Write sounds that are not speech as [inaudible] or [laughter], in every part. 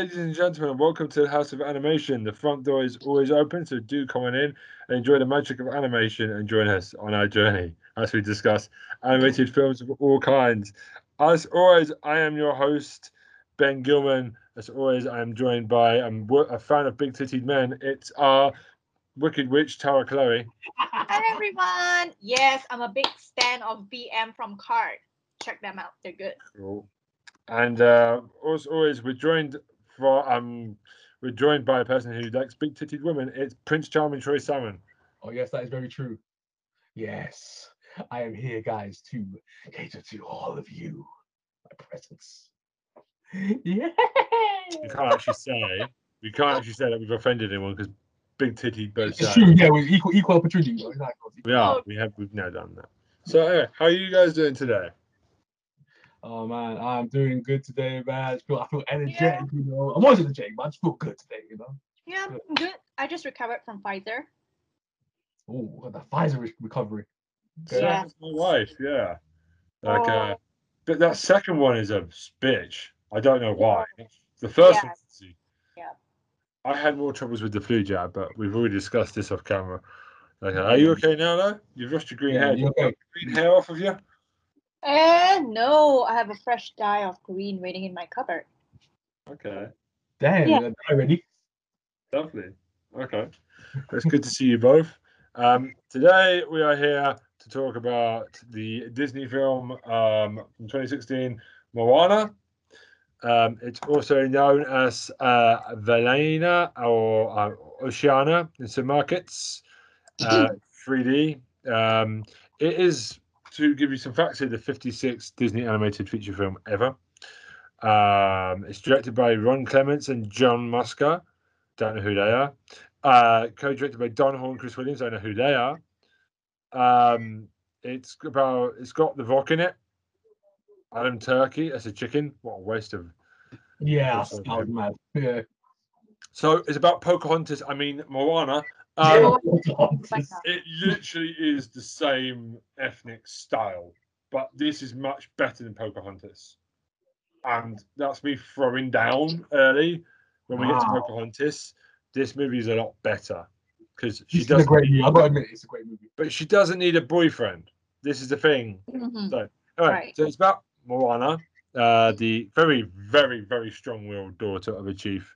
ladies and gentlemen. Welcome to the House of Animation. The front door is always open, so do come on in and enjoy the magic of animation and join us on our journey as we discuss animated films of all kinds. As always, I am your host, Ben Gilman. As always, I am joined by I'm a fan of big titted men. It's our Wicked Witch, Tara Chloe. Hi everyone. Yes, I'm a big fan of BM from Card. Check them out. They're good. Cool. And uh, as always, we're joined for um, we're joined by a person who likes big titted women. It's Prince Charming Troy Salmon. Oh yes, that is very true. Yes, I am here, guys, to cater to all of you. My presence. Yeah. You can't actually say you can't actually say that we've offended anyone because big titty [laughs] both It's true. Yeah, with equal equal opportunity. exactly. We are. We have. We've now done that. So, anyway, how are you guys doing today? Oh man, I'm doing good today, man. I feel I feel energetic. You know, I'm always energetic, but I just feel good today. You know. Yeah, I'm good. I just recovered from Pfizer. Oh, the Pfizer recovery. So Yeah. my wife. Yeah. Like, Oh. uh, but that second one is a bitch. I don't know why. The first Yeah. one. Yeah. I had more troubles with the flu jab, but we've already discussed this off camera. Like, are you okay now, though? You've lost your green Yeah, hair. you okay? Green hair off of you? Eh, no, I have a fresh dye of green waiting in my cupboard. Okay. Damn, Yeah. yeah. already. Lovely. Okay. It's good to see you both. Um, today we are here to talk about the Disney film um, from 2016, Moana. Um, it's also known as uh, Vaiana or uh, Oceana in some markets, uh, [clears throat] 3D. Um, it is, to give you some facts here, the 56th Disney animated feature film ever. Um, it's directed by Ron Clements and John Musker. Don't know who they are. Uh, co-directed by Don Hall and Chris Williams. Don't know who they are. Um, it's about. It's got the Rock in it. Alan Tudyk as a chicken. What a waste of. Yeah, was mad. Yeah. So it's about Pocahontas. I mean Moana. Yeah, Um, [laughs] it literally is the same ethnic style, but this is much better than Pocahontas. And that's me throwing down early when we get to Pocahontas. This movie is a lot better because she a doesn't. great movie. I gotta admit, it's a great movie. But she doesn't need a boyfriend. This is the thing. Mhm. All right. Right. So it's about Moana, uh, the very, very, very strong-willed daughter of a chief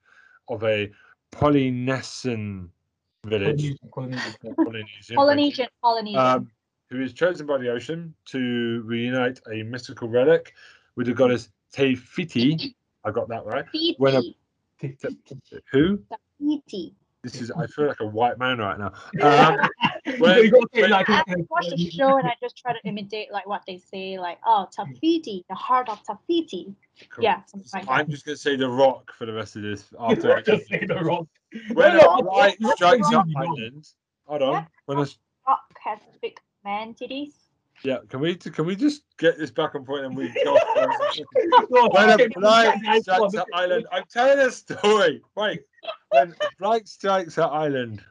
of a Polynesian village. Polynesian, Polynesian. [laughs] Polynesian. Polynesian, Polynesian. um, who is chosen by the ocean to reunite a mystical relic with the goddess Te Fiti. I got that right. when a- Tahiti. Who? Tahiti. This is. I feel like a white man right now. [laughs] Um, You when- gotta say it when- like I a- watched the show and I just try to imitate like what they say, like oh Tafiti, the heart of Tafiti. cool. Yeah, like. I'm just going to say the rock for the rest of this. [laughs] After I Just say the wrong. When a light no, no, strikes no, up island. Hold on. When a, Rock has big man titties. yeah, can we can we just get this back on point and we go? [laughs] When okay, a blight strikes come an island, I'm telling a story. Wait, when a blight strikes an island,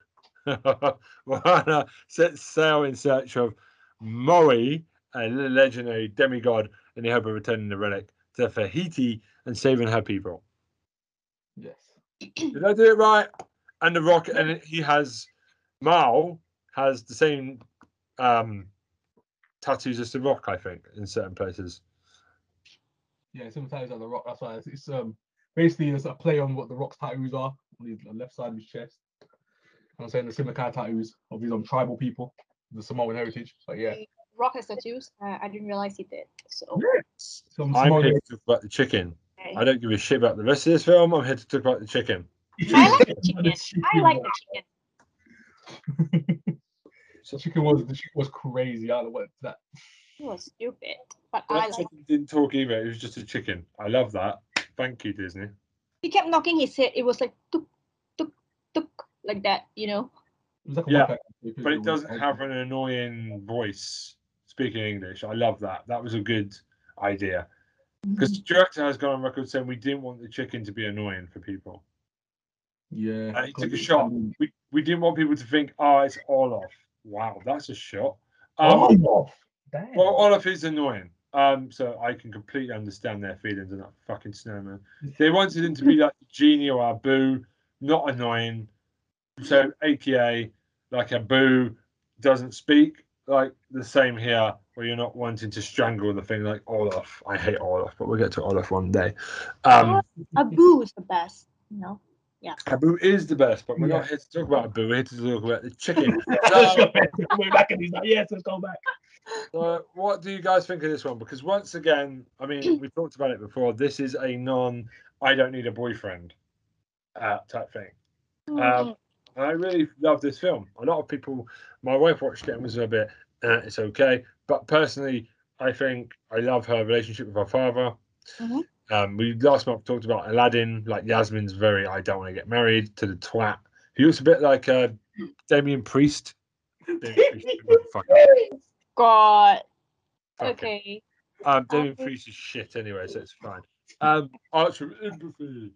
[laughs] Moana sets sail in search of Maui, a legendary demigod, in the hope of returning the relic to Tahiti and saving her people. Yes. Did I do it right? And the rock, and he has Mao has the same um tattoos as the rock, I think, in certain places. Yeah, sometimes on the rock. That's why it's, it's um basically it's a play on what the rock's tattoos are on the left side of his chest. I'm saying the similar kind of tattoos of these um tribal people, the Samoan heritage. So yeah, Rock has tattoos. Uh, I didn't realize he did. So some I'm Samoan here to about the chicken. Okay. I don't give a shit about the rest of this film. I'm here to talk about the chicken. I like the chicken. I like the chicken. [laughs] The chicken was the chicken was crazy. I don't know what that. It was stupid, but I like. didn't talk either. It was just a chicken. I love that. Thank you, Disney. He kept knocking his head. It was like tuk tuk tuk like that, you know. Like Yeah. But it doesn't have an annoying voice speaking English. I love that. That was a good idea. Because the director has gone on record saying we didn't want the chicken to be annoying for people. Yeah. And he took a shot. We, we didn't want people to think, oh, it's Olaf. Wow, that's a shot. Um, Oh, damn. Well, Olaf is annoying. Um, so I can completely understand their feelings on that fucking snowman. They wanted him to be like Genie or Abu, not annoying. So AKA like Abu doesn't speak like the same here, where you're not wanting to strangle the thing like Olaf. I hate Olaf, but we'll get to Olaf one day. Um, Abu is the best. You know. Yeah. Abu is the best, but we're Yeah. not here to talk about Abu. We're here to talk about the chicken. Let's So- We're back and he's like, yes, let's go back. So, what do you guys think of this one? Because once again, I mean, we [clears throat] talked about it before. This is a non "I don't need a boyfriend" uh, type thing. Um, and I really love this film. A lot of people, my wife watched it and was a bit, uh, it's okay. But personally, I think I love her relationship with her father. Mhm. Um, we last month talked about Aladdin. Like Yasmin's very, I don't want to get married to the twat. He looks a bit like uh, Damien Priest. [laughs] Damien Priest is a fucking- God. Okay. Um, Damien Priest is shit anyway, so it's fine. Um, Archer Empathy.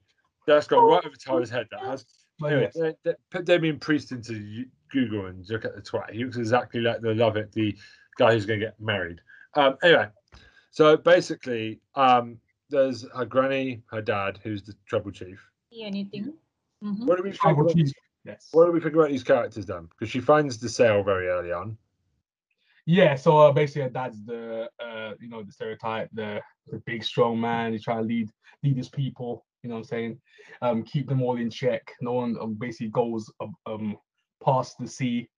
That's gone right over Tyler's head. That has. But Anyway, yes. uh, put Damien Priest into Google and look at the twat. He looks exactly like the love it, the guy who's going to get married. Um, anyway, so basically, um, there's her granny, her dad, who's the trouble chief. See anything? Mhm. What do we think? About, chief. Yes. what do we think about these characters then? Because she finds the sale very early on. Yeah, so uh, basically, her dad's the uh, you know the stereotype, the the big strong man. He's trying to lead lead his people. You know what I'm saying? Um, keep them all in check. No one um, basically goes um, um past the sea.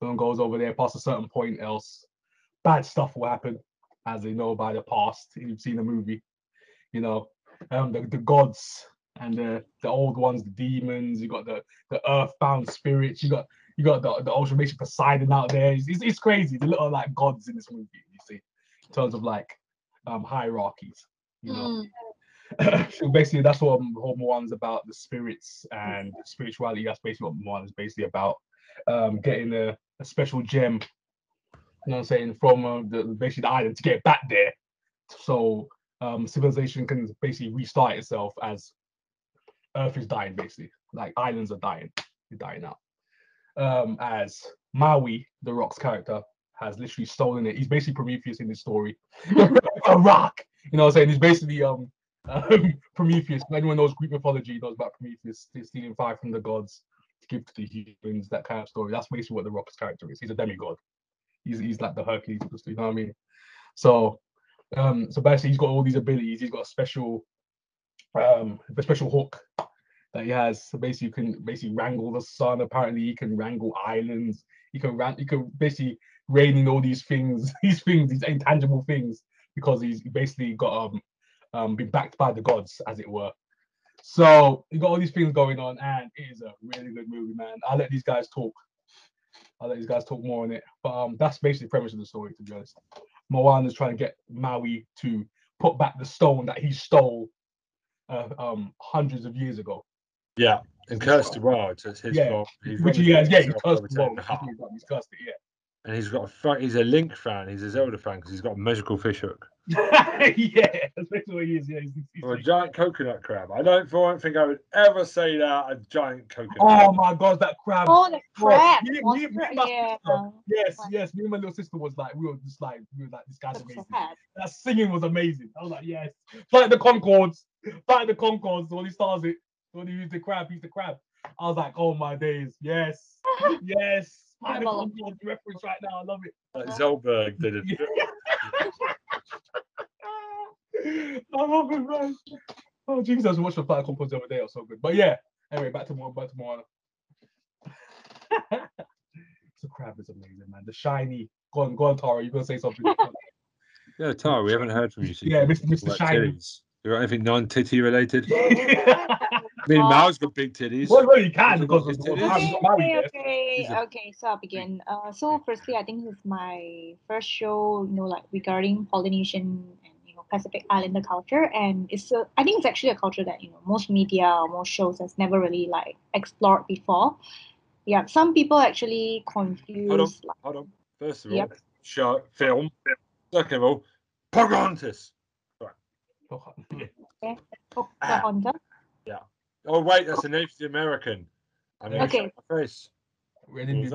No one goes over there past a certain point, else bad stuff will happen, as they know by the past. You've seen the movie, you know, um, the, the gods and the the old ones, the demons. You got the the earthbound spirits. You got you got the the ultimation Poseidon out there. It's, it's, it's crazy. The little like gods in this movie. You see, in terms of like um hierarchies. You know, Mm. So basically that's what whole one's about the spirits and spirituality. That's basically what is basically about. Um, getting a, a special gem. You know what I'm saying from uh, the basically the island to get back there, so um civilization can basically restart itself as Earth is dying. Basically, like islands are dying, they're dying out. Um, as Maui, the Rock's character, has literally stolen it. He's basically Prometheus in this story. [laughs] a rock. You know what I'm saying? He's basically um, um [laughs] Prometheus. Anyone knows Greek mythology knows about Prometheus stealing fire from the gods to give to the humans, that kind of story. That's basically what the Rock's character is. He's a demigod. He's he's like the Hercules, you know what I mean? So um so basically he's got all these abilities, he's got a special um a special hook that he has. So basically you can basically wrangle the sun, apparently he can wrangle islands, he can ran he can basically rein in all these things, [laughs] these things, these intangible things, because he's basically got um um been backed by the gods, as it were. So you got all these things going on, and it is a really good movie, man. I'll let these guys talk. I'll let these guys talk more on it. But um, that's basically the premise of the story, to be honest. Moana's trying to get Maui to put back the stone that he stole uh, um hundreds of years ago. Yeah, and cursed the world, so it's his Yeah, fault. He's Which he has, yeah, himself cursed over the world. He's cursed it, And he's got a fu- he's a Link fan, he's a Zelda fan because he's got a magical fish hook yeah. [laughs] yeah, that's basically what he is. Yeah, he's, he's or a giant coconut crab. I don't, I don't think I would ever say that a giant coconut. Oh my god, that crab. Oh, the crab. me- me- me my yeah. sister- Yes, yes. Me and my little sister was like, we were just like, we were like, this guy's The amazing. crab. That singing was amazing. I was like, yes. Flight of the Conchords. Flight of the Conchords. When he stars it, when he used the crab, he's the crab. I was like, oh my days. Yes. [laughs] Yes. Flight of the reference right now. I love it. Uh, like Zolberg did it. [laughs] [laughs] I love it, man. Oh, Jesus. I watched the Flight of the Conchords other day. It was so good. But yeah. Anyway, back to more. Back to more. [laughs] the crab is amazing, man. The shiny. Go on, go on, Tara. You're gonna say something. Yeah, Tara, we haven't heard from you. since Yeah, Mr. Mr. Shiny. titties. You got anything non-titty related? [laughs] I mean, Mal's got big titties. well, you can Is because of it the is? time Okay, you got married okay, okay, okay. So I'll begin. Uh, so firstly, I think this is my first show, you know, like regarding Polynesian and you know Pacific Islander culture, and it's a, I think it's actually a culture that you know most media or most shows has never really like explored before. Yeah, some people actually confuse like Hold on. First of all, Yep. show, film. Second of all, Pocahontas. Pocahontas. Mm. [laughs] Ah. Oh, wait, that's a Native American. I mean, Okay. face. Ready What's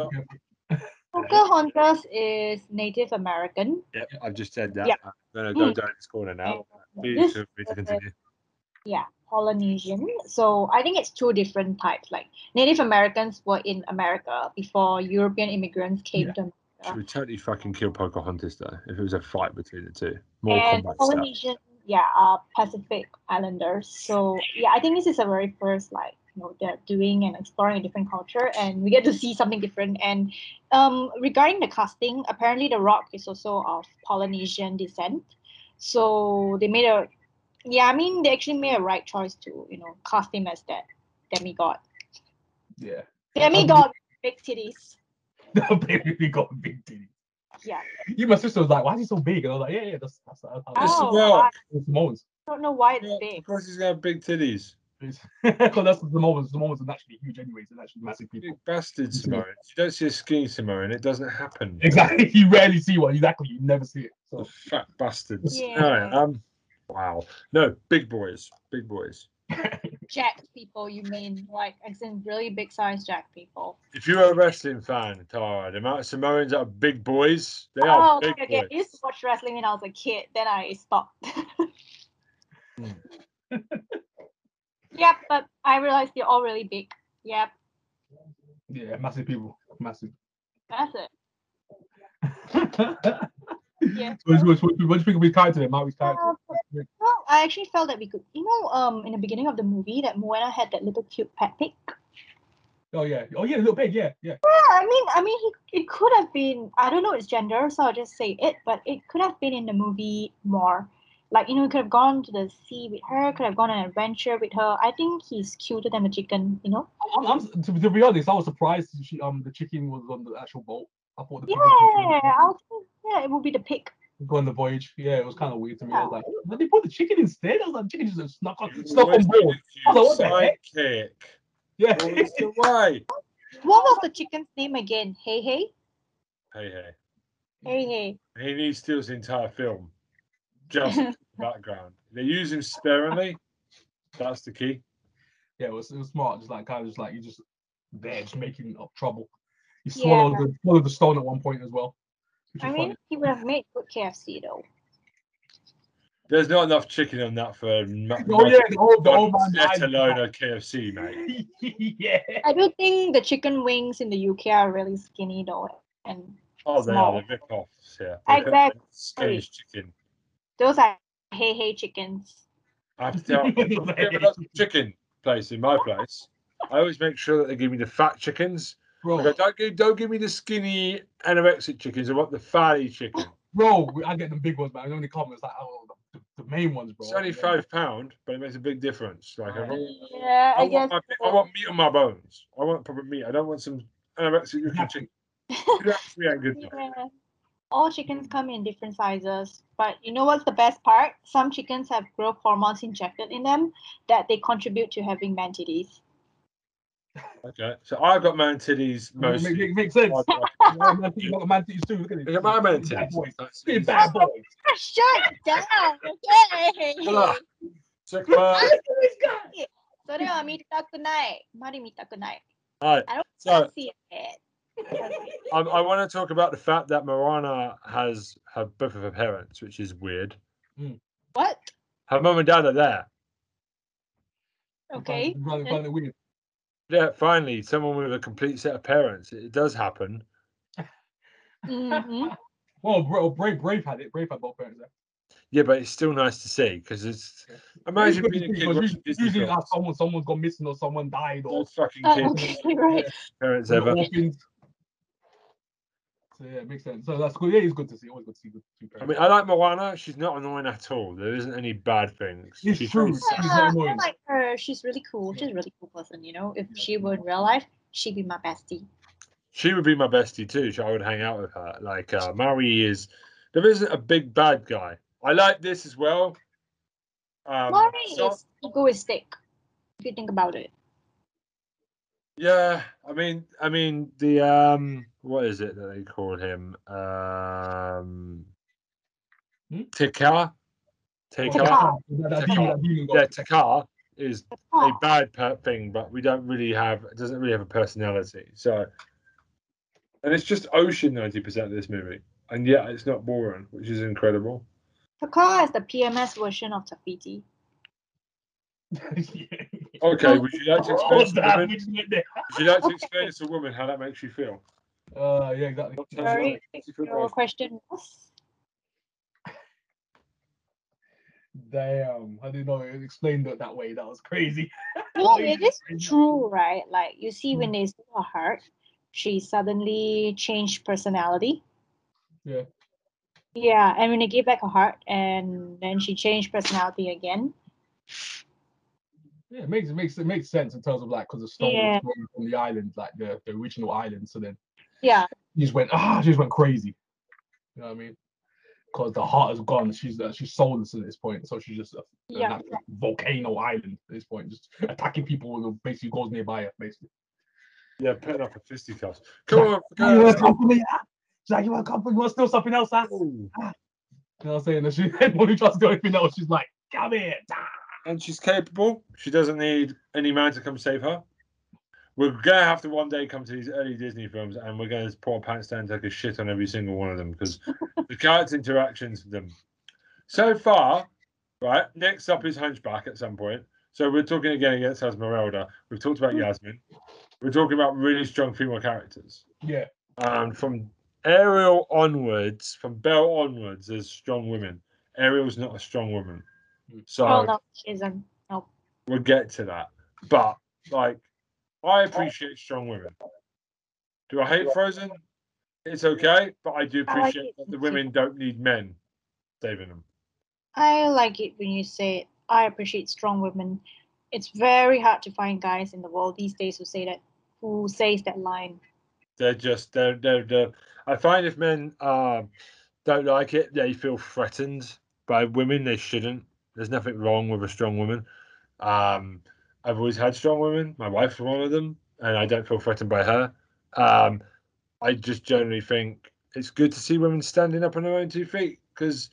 to Pocahontas [laughs] is Native American. Yep, I've just said that. Yeah. I'm hmm. gonna go Mm. down this corner now. Uh, Please feel free to continue. yeah, Polynesian. So I think it's two different types. Like Native Americans were in America before European immigrants came Yeah. to America. Should we totally fucking kill Pocahontas though? If it was a fight between the two, more and combat stuff. Yeah, are Pacific Islanders. So yeah, I think this is the very first like you know they're doing and exploring a different culture, and we get to see something different. And um, regarding the casting, apparently The Rock is also of Polynesian descent, so they made a yeah, I mean they actually made a right choice to you know cast him as that demigod. Yeah. Demigod, big titties. [laughs] The baby we got big titties. Yeah, [laughs] You, my sister was like, "Why is he so big?" And I was like, "Yeah, yeah, that's that's, that's how It's Oh, the Rock. it's Samoans." I don't know why it's Yeah, big. Of course, he's gonna have big titties. Because [laughs] that's the Samoans. Samoans are naturally huge, anyways. They're actually massive people. Big bastard. Samoan. You don't see a skinny Samoan. It doesn't happen. Exactly. [laughs] You rarely see one. Exactly. You never see it. The fat bastards. Yeah. Alright, um, wow. No, big boys. Big boys. Jacked people, you mean like as in really big size jack people? If you're a wrestling fan, Tara, the amount of Samoans that are big boys, they are Oh, big okay, okay. I used to watch wrestling when I was a kid. Then I stopped. [laughs] Hmm. yep, but I realized they're all really big. Yep, yeah, massive people. Massive. that's it. [laughs] Yeah. So, what, what, what do you think of his character? then? Maui's character. Well, I actually felt that we could, you know, um, in the beginning of the movie, that Moana had that little cute pet pig. Oh yeah. Oh yeah, little pig. Yeah, yeah. Yeah, I mean, I mean, he, it could have been. I don't know its gender, so I'll just say it. But it could have been in the movie more. Like you know, he could have gone to the sea with her. Could have gone on an adventure with her. I think he's cuter than the chicken. You know. I'm, I'm, to, to be honest, I was surprised she, um the chicken was on the actual boat. I thought the Yeah, I think, yeah, it would be the pig. Go on the voyage. Yeah, it was kind of weird to me. I was like, "But they put the chicken instead. I was like, chicken just snuck on, He's snuck on board. a I was like, what the heck? Sidekick. Yeah. Always the way. What was the chicken's name again? Hey, hey, Hey, hey. hey, hey. He needs steals the entire film. Just [laughs] background. They use him sparingly. That's the key. yeah, it was it was smart. Just like kind of just like you just there, just making up trouble. He swallowed the swallowed the stone at one point as well. Which I mean, funny. he would have made good KFC though. There's not enough chicken on that for ma- Oh yeah, the old the old man let alone a KFC, mate. [laughs] yeah. I do think the chicken wings in the UK are really skinny though, and Oh, they Small. are the rip-offs here. They Exactly. Skinny chicken. those are hey, hey chickens. I have to tell [laughs] you, chicken place in my place. I always make sure that they give me the fat chickens. I Bro, go, don't, give, don't give me the skinny anorexic chickens. I want the fatty chicken. [laughs] bro, I get them big ones, man. The only comment is like, oh, the, the main ones, bro. It's only Yeah. five pound, but it makes a big difference. Like I want, Yeah, I, I guess. want my, I want meat on my bones. I want proper meat. I don't want some anorexic looking chicken. That's me ain't good yeah. All chickens come in different sizes, but you know what's the best part? Some chickens have growth hormones injected in them that they contribute to having man titties. Okay, so I've got man titties Make, mostly. make, makes sense. I've [laughs] got- You got man titties, you man titties too. Look at it. Look at my man Big titties. Bad boys. Big bad boys. Oh, shut down, okay? Ugh. Suck my- So they are mita kunai. Mari mita kunai. Alright, I don't So- fancy it. [laughs] I, I want to talk about the fact that Moana has her both of her parents, which is weird. Hmm. What? Her mum and dad are there. Okay. You find- you weird. Yeah, finally, someone with a complete set of parents. It, does happen. hmm Well, bro, Brave, Brave had it. Brave had both parents there. Yeah, but it's still nice to see because it's. Imagine being a kid Because watching usually, usually films. someone, someone's gone missing or someone died or Those fucking Oh, kids, okay, right. parents ever. orphans. So yeah, it makes sense. So that's good. Yeah, it's good to see. Always good to see good two I parents. mean, I like Moana. She's not annoying at all. There isn't any bad things. It's She's true. very She's sad. very Yeah, I like her. She's really cool. She's a really cool person, you know. If she were in real life, she'd be my bestie. She would be my bestie too. So I would hang out with her. Like uh, Maui is. There isn't a big bad guy. I like this as well. Um, Mari so- is egoistic. If you think about it. Yeah, I mean, I mean the um, what is it that they call him? Um, Hmm? Te Kā. Tikar. Yeah, god. Te Kā is a bad per- thing, but we don't really have. It doesn't really have a personality. So and it's just ocean ninety percent of this movie, and yet it's not boring, which is incredible. Te Kā is the PMS version of Tafiti. [laughs] Okay, would you like to explain to a woman? We just went there. Would you like to explain to a woman how that makes you feel? Uh, yeah, exactly. What does Sorry, that make you feel, Your guys? question was? Damn, I didn't know it explained it that way. That was crazy. [laughs] No, [laughs] it is true, right? Like you see when they saw her, heart, she suddenly changed personality. Yeah. Yeah, and when they gave back her heart, and then she changed personality again. Yeah, it makes it makes it makes sense in terms of like because the stone Yeah. was from the island, like the, the original island. So then Yeah, she just went ah, she just went crazy. You know what I mean? Because the heart is gone. She's uh, she's soulless at this point, so she's just a, a yeah. natural volcano island at this point, just attacking people who basically goes nearby her, basically. Yeah, putting up a fisticuffs. Come on, You wanna guys. come for me? ah? She's like, you want to come for me? You want to steal something else? Ah? You know what I'm saying? And she, [laughs] anyone who tries to do anything else, she's like, come here. ah. and she's capable. She doesn't need any man to come save her. We're gonna have to one day come to these early Disney films, and we're gonna pull our pants down, and take a shit on every single one of them because [laughs] the character interactions with them. So far, right. Next up is Hunchback at some point. So we're talking again against Esmeralda. We've talked about Yasmin. We're talking about really strong female characters. Yeah. Um, from Ariel onwards, from Belle onwards, there's strong women. Ariel's not a strong woman, Hmm. so Oh no, she isn't. we'll get to that. But like, I appreciate strong women. Do I hate Frozen? It's okay, but I do I like appreciate that the women don't need men saving them. I like it when you say it. I appreciate strong women. It's very hard to find guys in the world these days who say that, who says that line. They're just they're they're, they're I find if men um don't like it, they feel threatened by women. They shouldn't. There's nothing wrong with a strong woman. Um, I've always had strong women. My wife's one of them, and I don't feel threatened by her. Um, I just generally think it's good to see women standing up on their own two feet because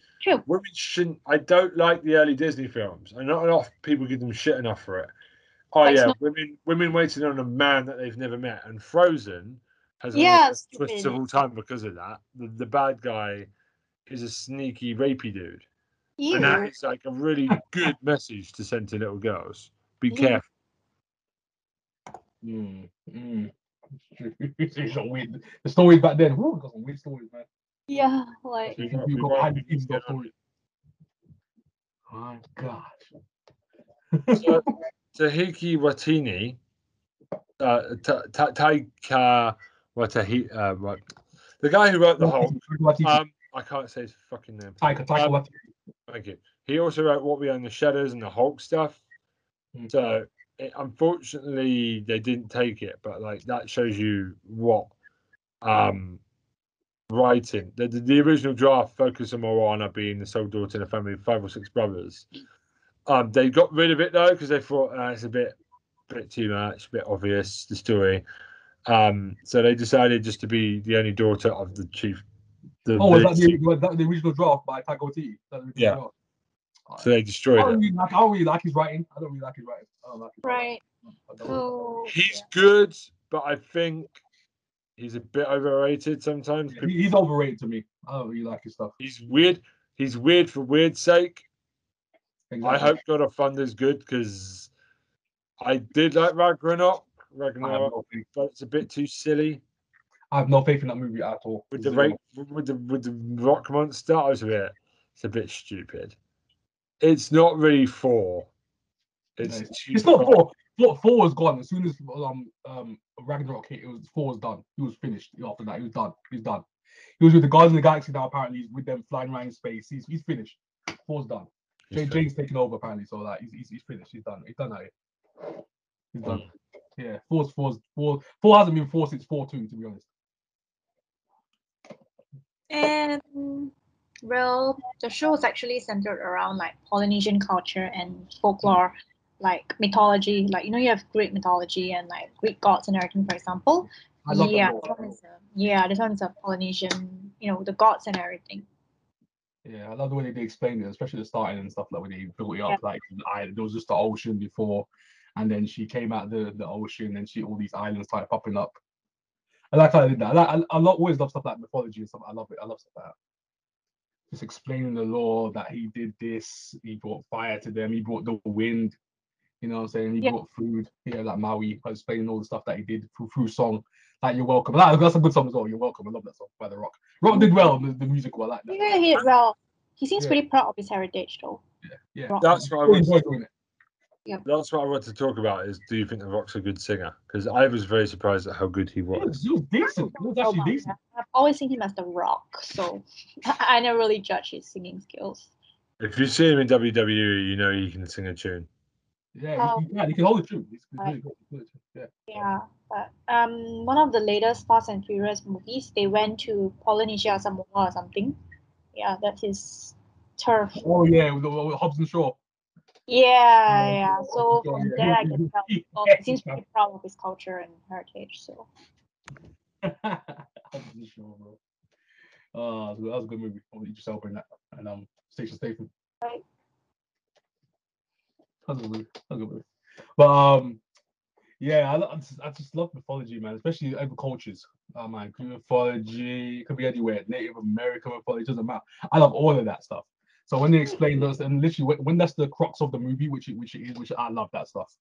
women shouldn't. I don't like the early Disney films, and not enough people give them shit enough for it. Oh Like yeah, Snow- women women waiting on a man that they've never met, and Frozen has Yeah, of twists of all time because of that. The, the bad guy is a sneaky rapey dude, Ew. and that is like a really good message to send to little girls. Be Mm. careful. [laughs] Mm, mm. it's some weird. The stories back then, whoo, got some weird stories, man. Yeah, like We You got- we got got- behind the we scenes got- stories. My God. So, [laughs] Tahiki Watini, uh, Ta- Ta- Taika Watahi, uh, what? The guy who wrote the Hulk. Um, I can't say his fucking name. Taika, Taika, um, Waititi. Thank you. He also wrote What We Own the Shadows and the Hulk stuff. Hmm. So it, unfortunately, they didn't take it, but like that shows you what um writing. The, the, the original draft focused more on Moana being the sole daughter in a family of five or six brothers. Um, they got rid of it though because they thought uh, it's a bit, bit too much, a bit obvious the story. Um, so they decided just to be the only daughter of the chief. The, Oh, was that the, was that the original draft by Taika Waititi? That the original Yeah. draft? So they I destroyed don't, it. really like, I don't really like his writing. I don't really like his writing. I don't like his right. writing. I don't. So He's good, but I think he's a bit overrated sometimes. Yeah, he's overrated to me. I don't really like his stuff. He's weird. He's weird for weird sake. I Exactly. hope God of Thunder's good because I did like Ragnarok, I have, Ragnarok, no but it's a bit too silly I have no faith in that movie at all. with the Zero. rate with the with the rock monster. I was a bit. It's a bit stupid. It's not really Thor. It's No, It's not Thor. Thor, Thor was gone as soon as um um Ragnarok hit. It was Thor was done. He was finished after that. He was done. He's done. He was with the Guardians of the Galaxy now. Apparently, he's with them flying around in space. He's he's finished. Thor's done. He's Jay, finished. James taking over apparently. So that he's, he's he's finished. He's done. He's done that. He's done. Yeah. Thor's Thor's Thor Thor hasn't been Thor since Thor two. To be honest. and well, the show is actually centered around like Polynesian culture and folklore, like mythology. Like you know, you have Greek mythology and like Greek gods and everything. For example, I love yeah, that. this one is a, yeah, this one's a Polynesian. You know, the gods and everything. Yeah, I love the way they explained it, especially the starting and stuff like when they built it up. Yeah. Like the island, there was just the ocean before, and then she came out the the ocean, and she all these islands started popping up. I like how I did that. I, like, I, I lo- always love stuff like mythology and stuff. I love it. I love stuff like that. Just explaining the law that he did this. He brought fire to them. He brought the wind. You know what I'm saying? He Yeah. brought food. Yeah, like Maui, explaining all the stuff that he did through, through song. Like You're Welcome. Like, that's a good song as well. You're Welcome. I love that song by The Rock. Rock did well the, the musical. I like that. Yeah, he did well. He seems Yeah. pretty proud of his heritage, though. Yeah. Rock. That's what I Really want. enjoy doing it. That's what I want to talk about. Is do you think The Rock's a good singer? Because I was very surprised at how good he He was, was. he was decent. He was actually decent. I've always seen him as the Rock, so [laughs] I never really judge his singing skills. If you see him in WWE, you know he can sing a tune. Yeah, Oh. he, he, can, he can hold it true. He's, he's Right. really good. Good. Yeah. Yeah, but um, one of the latest Fast and Furious movies, they went to Polynesia, Samoa, or something. Yeah, that's his turf. Oh yeah, with, with Hobbs and Shaw. Yeah, Yeah. So from there, I can tell [laughs] well, he- seems pretty proud of his culture and heritage. So Hobbs and Shaw, bro. Uh, that was a good movie. Oh, Elba in that, and um, Station Statham. Right. That was a good movie. That was a good movie. But um, yeah, I, I, just, I just love mythology, man. Especially other cultures. Oh man, Greek mythology it could be anywhere. Native American mythology doesn't matter. I love all of that stuff. So when they explain those, and literally when, when that's the crux of the movie, which it, which it is, which I love that stuff.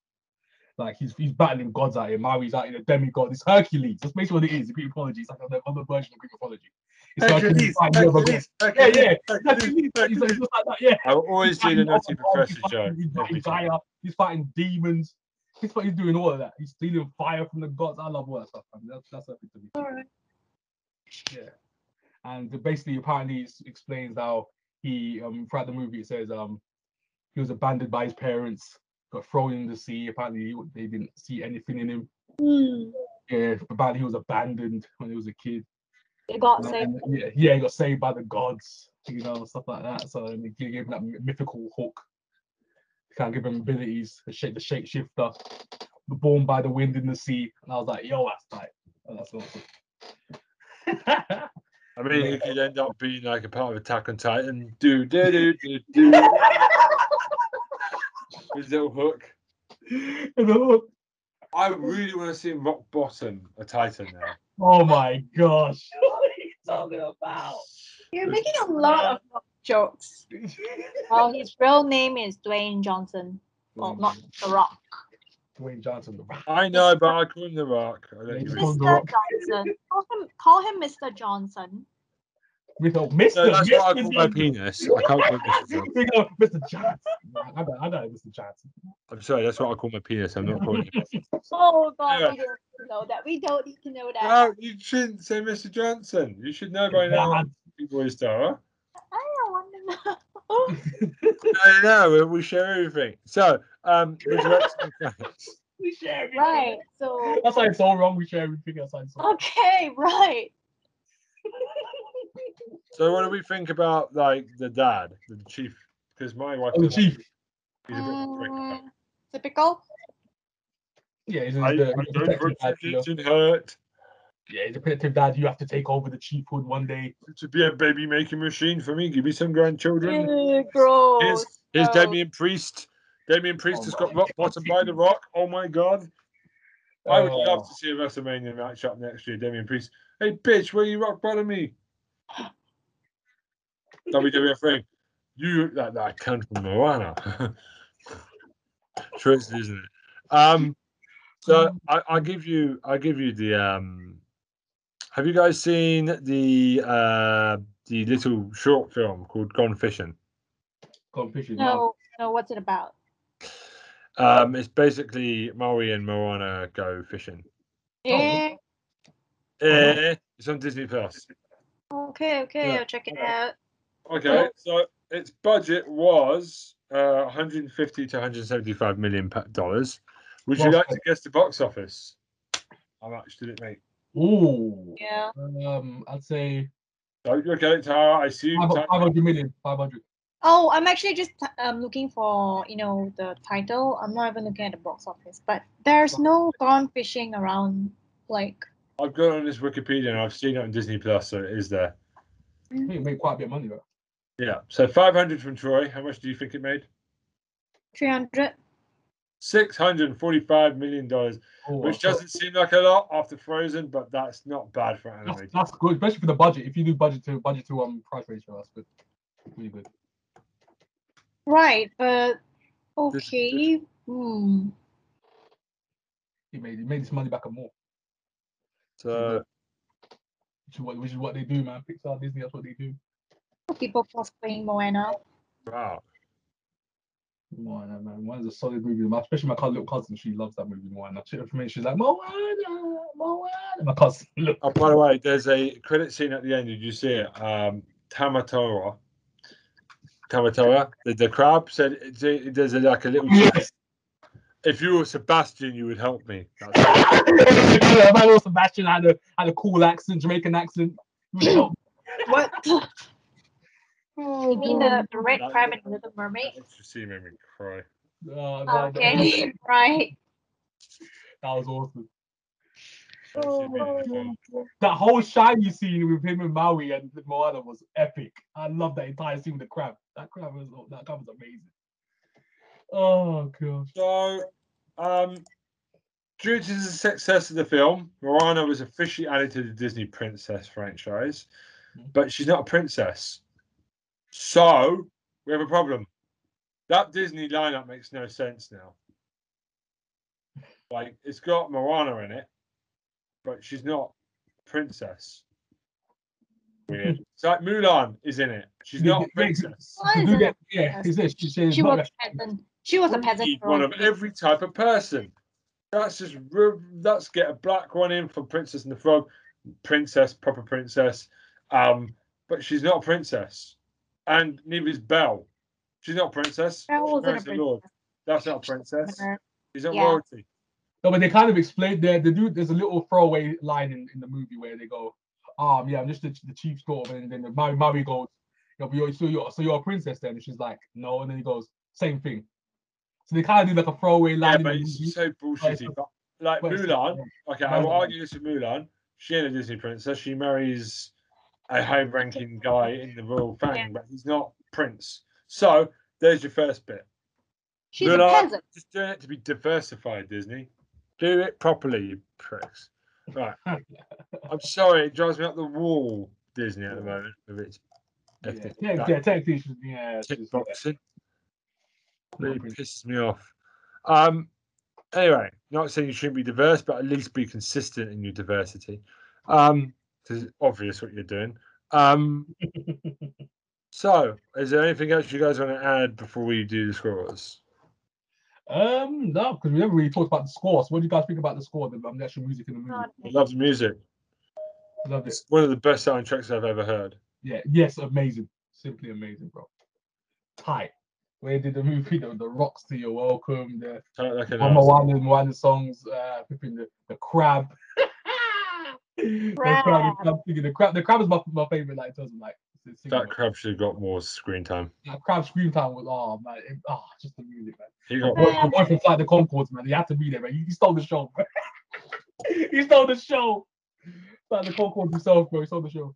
Like he's he's battling gods out here. Maui's out here, a demigod. It's Hercules. That's basically what it is. Greek mythology. It's like another, other version of Greek mythology. It's Hercules fighting the other gods. Yeah, yeah. Hercules. He's like, he's just like that. Yeah. I always He's do the fighting Nutty Professor he's fighting- He's fighting. Gaia. He's fighting demons. He's, he's doing all of that. He's stealing fire from the gods. I love all that stuff. Man. That's that's everything to me. Alright. Yeah. And basically, apparently, it explains how he um throughout the movie it says um he was abandoned by his parents, got thrown in the sea. Apparently, they didn't see anything in him. Hmm. Yeah, apparently he was abandoned when he was a kid. They got And- saved. and, yeah, yeah, he got saved by the gods, you know, stuff like that. So and they gave him that mythical hook. Can't give him abilities, the shape, the shapeshifter, born by the wind in the sea. And I was like, yo, that's tight. Oh, that's awesome. [laughs] I mean, he could end up being like a part of Attack on Titan. Do do do do do. [laughs] His little hook. And hook- I really want to see him rock bottom a Titan now. oh my gosh. [laughs] What are you talking about? You're making a lot of jokes. [laughs] Well, his real name is Dwayne Johnson. Well, not The Rock. Dwayne Johnson. the Rock. I know, but I call him the Rock. I don't give a he's called shit. The Mr. Rock. Johnson. Call him, call him Mr. Johnson. With a Mr. No, that's what I call my penis. I can't call it Mr. Johnson. We go, Mr. Johnson. I know, I know Mr. Johnson. I'm sorry, that's what I call my penis. I'm not calling it. [laughs] Oh God, Yeah. we don't need to know that. We don't need to know that. No, you shouldn't say Mr. Johnson. You should know by now. People is star. I don't want to know. [laughs] I know, we- we share everything. So, um, resurrection of Christ. we share everything. right. So That's why it's all wrong. We share everything. That's why it's all okay, right. [laughs] So, what do we think about like the dad, the chief? Because my wife, Oh, the doesn't- chief. he's a bit of a prick. Mm, typical. Yeah, he's, I, I don't the protective want dad. You know? to get hurt. Yeah, he's a protective dad. You have to take over the chiefhood one day. To be a baby making machine for me. Give me some grandchildren. Ew, gross. Here's, here's gross. Damien Priest. Damien Priest Oh has got rock bottom by the rock. Oh my god. I would Oh. love to see a WrestleMania match up next year, Damien Priest. Hey bitch, where you rock bottom me? [laughs] WWF ring. You that that cunt from Moana. [laughs] True, isn't it? Um so I, I give you I give you the um have you guys seen the uh the little short film called Gone Fishing? Competition. No, no. What's it about? Um, it's basically Maui and Moana go fishing. Oh, Eh, Eh, it's on Disney Plus. okay, okay. Yeah. I'll check it out. Okay, so its budget was uh, 150 to 175 million dollars. Would you like to guess the box office? How much did it make? Ooh. Yeah. Um, I'd say Oh, okay, Tara, I see you. five type- hundred million. Five hundred. Oh, I'm actually just um looking for you know the title. I'm not even looking at the box office, but there's no gone fishing around. Like, I've gone on this Wikipedia and I've seen it on Disney Plus, so it is there. I think it made quite a bit of money though. Yeah, so 500 from Troy. How much do you think it made? 300 Six hundred and forty-five million dollars, Oh, which doesn't seem like a lot after Frozen, but that's not bad for that's, animation. that's good, especially for the budget. If you do budget to budget to um price ratio, that's good. Really good. Right, but This- okay. Hmm. He made he made this money back and more. So Which is what which is what they do, man. Pixar, Disney, that's what they do. People cosplaying Moana. wow. Moana, man. Moana's a solid movie. Especially my cousin, little cousin, she loves that movie, Moana. She, for me, she's like, Moana, Moana. My cousin, [laughs] look. Oh, by the way, there's a credit scene at the end. Did you see it? Um, Tamatoa. Tamatoa, the, the crab said, there's a, like a little. Yes. If you were Sebastian, you would help me. [laughs] if I little Sebastian I had a had a cool accent, Jamaican accent. What? You Oh, mean the, the red That- crab in Little Mermaid? That just see made me cry. That- Okay, [laughs] right. That was awesome. That scene made me cry. That whole shiny scene with him and Maui and Moana was epic. I love that entire scene with the crab. That crab was that crab was amazing. Oh gosh. So, um, due to the success of the film, Moana was officially added to the Disney Princess franchise, but she's not a princess. So, we have a problem. That Disney lineup makes no sense now. Like, it's got Moana in it, but she's not princess. Weird. It's like Mulan is in it. She's not princess. Why To is do it? that- yeah, he says she says She not was a peasant. She was a peasant. one of every type of person. That's just ru- let's get a black one in for Princess and the Frog, princess, proper princess. Um, but she's not a princess, and neither is Belle. She's not a princess. Belle wasn't a marries the Lord. That's not a princess. princess. She's not Yeah. royalty. No, but they kind of explained there. They do. There's a little throwaway line in, in the movie where they go, "Um, yeah, I'm just the, the chief's daughter," and then the Maui, Maui goes, "Yo, but you're, so you're so you're a princess then?" And she's like, "No," and then he goes, "Same thing." So they kind of do like a throwaway Yeah, line. in but the it's movie. so bullshitty. But like Mulan, okay, I will argue this with Mulan. She ain't a Disney princess. She marries a high-ranking guy in the royal [laughs] family, Yeah. but he's not prince. So there's your first bit. She's Mulan, a peasant. Just doing it to be diversified, Disney. Do it properly, you pricks. Right. [laughs] I'm sorry, it drives me up the wall, Disney, at the moment with its Yeah, ethnic yeah, that yeah, technically, she's- yeah, tick she's- yeah. Really pisses me off. Um. Anyway, not saying you shouldn't be diverse, but at least be consistent in your diversity. Um, because it's obvious what you're doing. Um. [laughs] So, is there anything else you guys want to add before we do the scores? Um, no, because we never really talked about the score. So what do you guys think about the score, the, um, the actual music in the movie? I love the music. Loved it. It's one of the best soundtracks I've ever heard. Yeah, yes, amazing. Simply amazing, bro. Tight. Where did the movie, the, the rocks to your welcome, the Tight like an Mama ass. Moana, Moana songs, uh, flipping the, the crab. [laughs] the crab, Crab. the crab, the crab, the crab is my, my favorite, like, in terms of like, singing, That like, crab should have got more screen time. that crab screen time was, oh, man, it, oh, just the music, man. He The got boy, the boy from Flight the Conchords, man, he had to be there, man. He, he stole the show, bro. [laughs] he stole the show. Flight the Conchords himself, bro. He stole the show.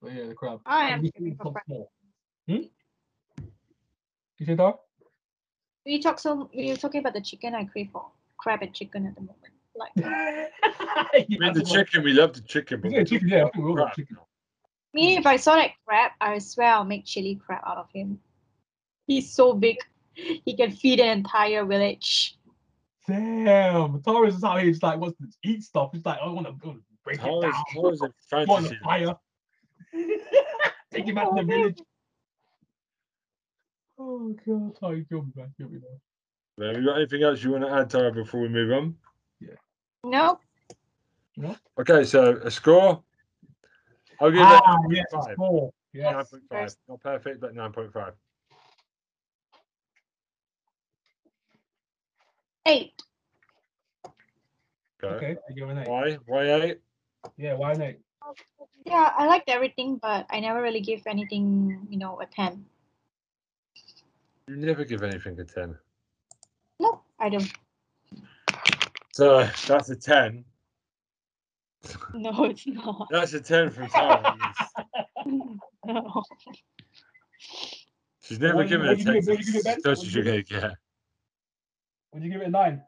But yeah, the crab. I am this craving is for top crab. small. Hmm? You say that? We talk so you're talking about the chicken. I crave for crab and chicken at the moment. Like [laughs] I mean, the chicken, we love the chicken, but Yeah, we're chicken, yeah, I think we all love crab chicken. now. me, if I saw that crab, I swear I'll make chili crab out of him. He's so big, he can feed an entire village. Damn, Taurus is out here just like wants to eat stuff. He's like, I want to break it How is, down. how is [laughs] it on fantasy? the fire. [laughs] Take him out to the village. Oh god, how you kill me, man. Kill me, man. Have you got anything else you want to add, Tara, before we move on? No, No. Okay, so a score. I'll give Ah, it yes, five. four. Yes. 9.5. Not perfect, but 9.5. eight. Okay. Okay, I give an eight. Why? Why 8? Yeah, why an eight? Yeah, I liked everything, but I never really give anything, you know, a ten. You never give anything a 10. No, I don't. So that's a 10. [laughs] No, it's not. That's a 10 from Tara. [laughs] no. She's never What given a what do you 10. give it- what you give it, Ben? That's What what do you you're going to get. Would you give it a nine?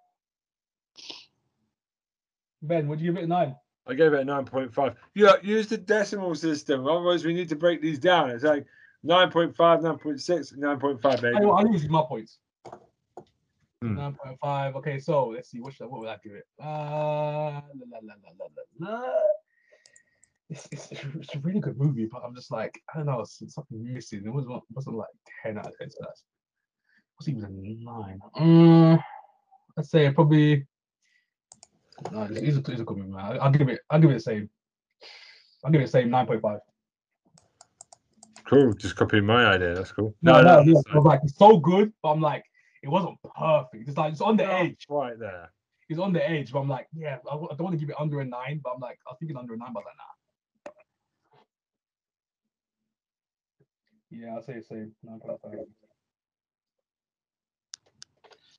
Ben, would you give it a nine? I gave it a 9.5. Yeah, use the decimal system. Otherwise, we need to break these down. It's like 9.5, 9.6, 9.5, baby. I, I use my points. Nine point five. Okay, so let's see. What should I, what would I give it? Uh, la, la, la, la, la, la, la. It's, it's, it's a really good movie, but I'm just like I don't know, it's, it's something missing. It wasn't wasn't like ten out of ten stars. What's even a nine? Mm, I'd say probably. No, it's, it's, a, it's a good movie, man. I- I'll give it. I'll give it the same. I'll give it the same nine point five. Cool. Just copying my idea. That's cool. No, no, that's no, I was like it's so good, but I'm like it wasn't perfect. It's like it's on the not edge. Right there. It's on the edge, but I'm like, yeah, I don't want to give it under a nine, but I'm like, I think it's under a nine, but I'm like, nah. Yeah, I'll say the same. Nine point five.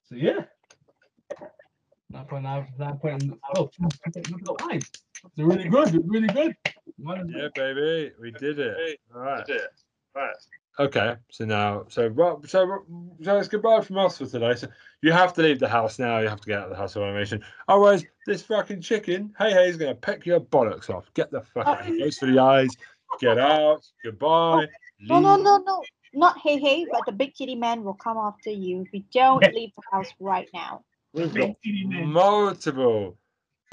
So yeah. Nine point nine, nine point oh, look at the nine. It's really good. It's really good. Yeah, baby. We did it. All right. Right. Okay. So now, so Rob- so so it's goodbye from us for today. So you have to leave the house now. You have to get out of the house of animation. Otherwise, this fucking chicken, hey hey, is gonna peck your bollocks off. Get the fuck out. Goes for the eyes. Get out. Goodbye. No, no, no, no. Not hey hey, but the big kitty man will come after you if you don't leave the house right now. We've got multiple,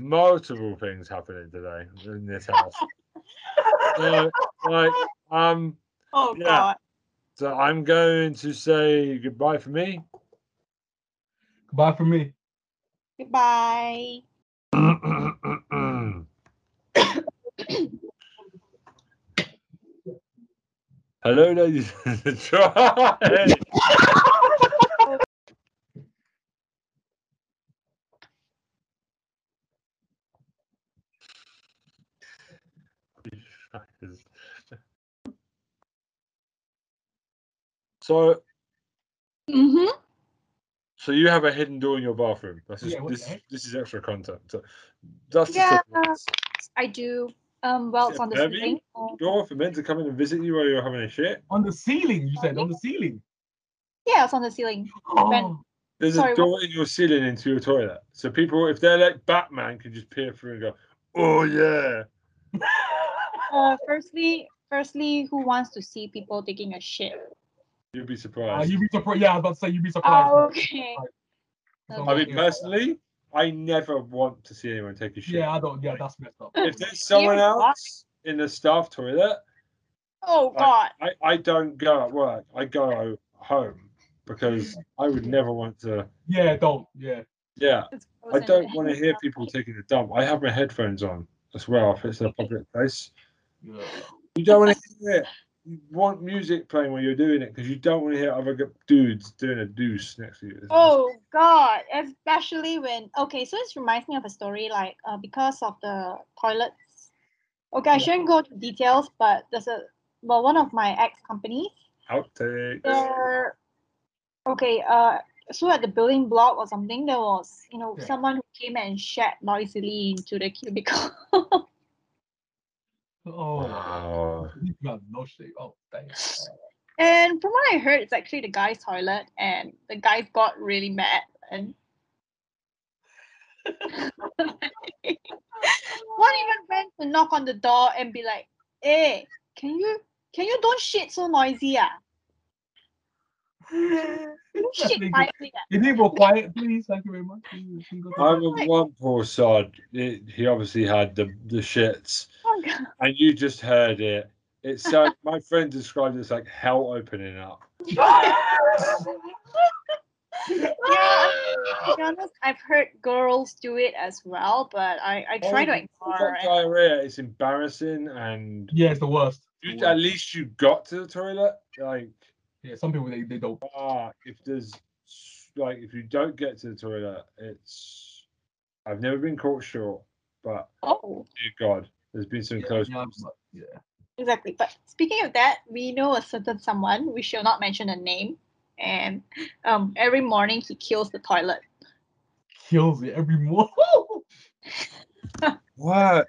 multiple things happening today in this house. [laughs] so, like, um, Oh Yeah. god. So I'm going to say goodbye for me. Goodbye for me. Goodbye. [coughs] Hello, ladies and [laughs] gentlemen. So, Mm-hmm. so you have a hidden door in your bathroom. This is Yeah, what this, the this is extra content. So that's Yeah. I do. Um, well, Is it's on the heavy? ceiling. Door for men to come in and visit you while you're having a shit. On the ceiling, you said on the ceiling. yeah, it's on the ceiling. Oh, [gasps] There's Sorry, a what- door in your ceiling into your toilet. So people, if they're like Batman, can just peer through and go, "Oh yeah." [laughs] Uh, firstly, firstly, who wants to see people taking a shit? You'd be uh, surprised. you'd be surprised. Yeah, I was about to say you'd be surprised. Oh, okay. Right. I mean, personally, I never want to see anyone take a shit. Yeah, I don't. Yeah, that's messed up. If there's someone Dear God. else in the staff toilet, Oh god. I, I don't go at work. I go home because I would never want to. Yeah, don't. Yeah. Yeah, I don't want to hear people taking a dump. I have my headphones on as well if it's in a public place. yeah. You don't want to hear it. You want music playing while you're doing it because you don't want to hear other dudes doing a deuce next to you. Oh God! Especially when okay, so this reminds me of a story like uh, because of the toilets. Okay, I shouldn't go to details, but there's a well, one of my ex companies. Outtakes. There, okay. Uh, so at the building block or something, there was you know Yeah. someone who came and shat noisily into the cubicle. [laughs] Oh. Wow. You got no shit. Oh, thanks. and from what I heard, it's actually the guy's toilet, and the guy got really mad and. [laughs] One even went to knock on the door and be like, "Hey, can you can you don't shit so noisy ah? [laughs] You shit Please, quietly ah." Is it quiet, please? Thank you very much. Please, can you go to- I'm a one poor sod. It, he obviously had the, the shits, Oh, God. [laughs] and you just heard it. It's like my friend described it as like hell opening up. yeah, [laughs] [laughs] to be honest, I've heard girls do it as well, but I, I try to Oh, If ignore you've it. diarrhea. It's embarrassing, and Yeah, it's the worst. you, The at least you got to the toilet. Like, Yeah, some people they, they don't. ah, if there's like if you don't get to the toilet, it's. I've never been caught short, but Oh, dear God, there's been some Yeah, close. yeah, ones. but- yeah. exactly. But speaking of that, we know a certain someone. We shall not mention a name. And um, every morning he kills the toilet. Kills it every morning. [laughs] What?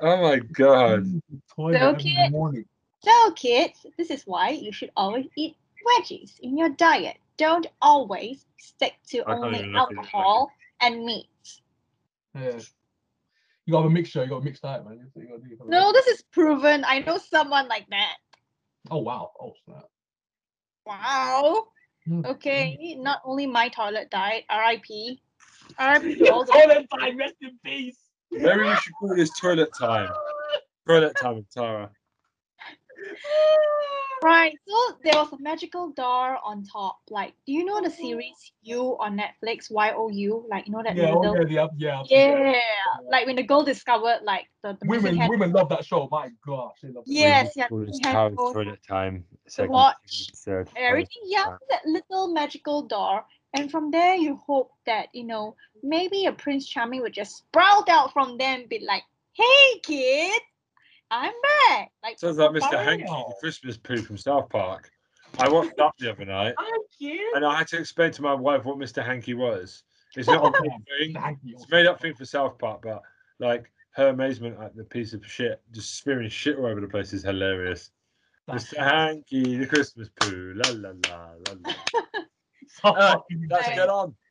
Oh my God! Toilet So every cute. morning. So, kids, this is why you should always eat veggies in your diet. don't always stick to I only even look at it like alcohol and meat. Yeah. You got to have a mixture. You got a mixed diet, man. You got to. You gotta No, this is proven. I know someone like that. Oh wow. Oh snap. Wow. Mm, Okay, not only my toilet diet, RIP. RIP all [laughs] the Toilet time. Rest in peace. Maybe we should call this toilet time. Toilet time with Tara. [laughs] Right, so there was a magical door on top. Like, do you know the oh. series You on Netflix? Y O U, like you know that Yeah. Oh, little. yeah. The, yeah. I've Yeah, like when the girl discovered like the, the Women, hand- women love that show. My gosh, they love. Yes, yeah, Call this we had Tara's those- time. Second watch episode. everything. Yeah, time. that little magical door, and from there you hope that you know maybe a Prince Charming would just sprout out from them, and be like, "Hey, kid, I'm back." Like Sounds like Mr. Hanky, the Christmas poo from South Park. I watched that the other night, oh, I'm cute. and I had to explain to my wife what Mr. Hanky was. It's not a [laughs] big thing. It's a made up thing for South Park, but like her amazement at the piece of shit, just spearing shit all over the place is hilarious. That's- Mr. Hanky, the Christmas poo, la la la la. la. [laughs] so Alright, Let's get on.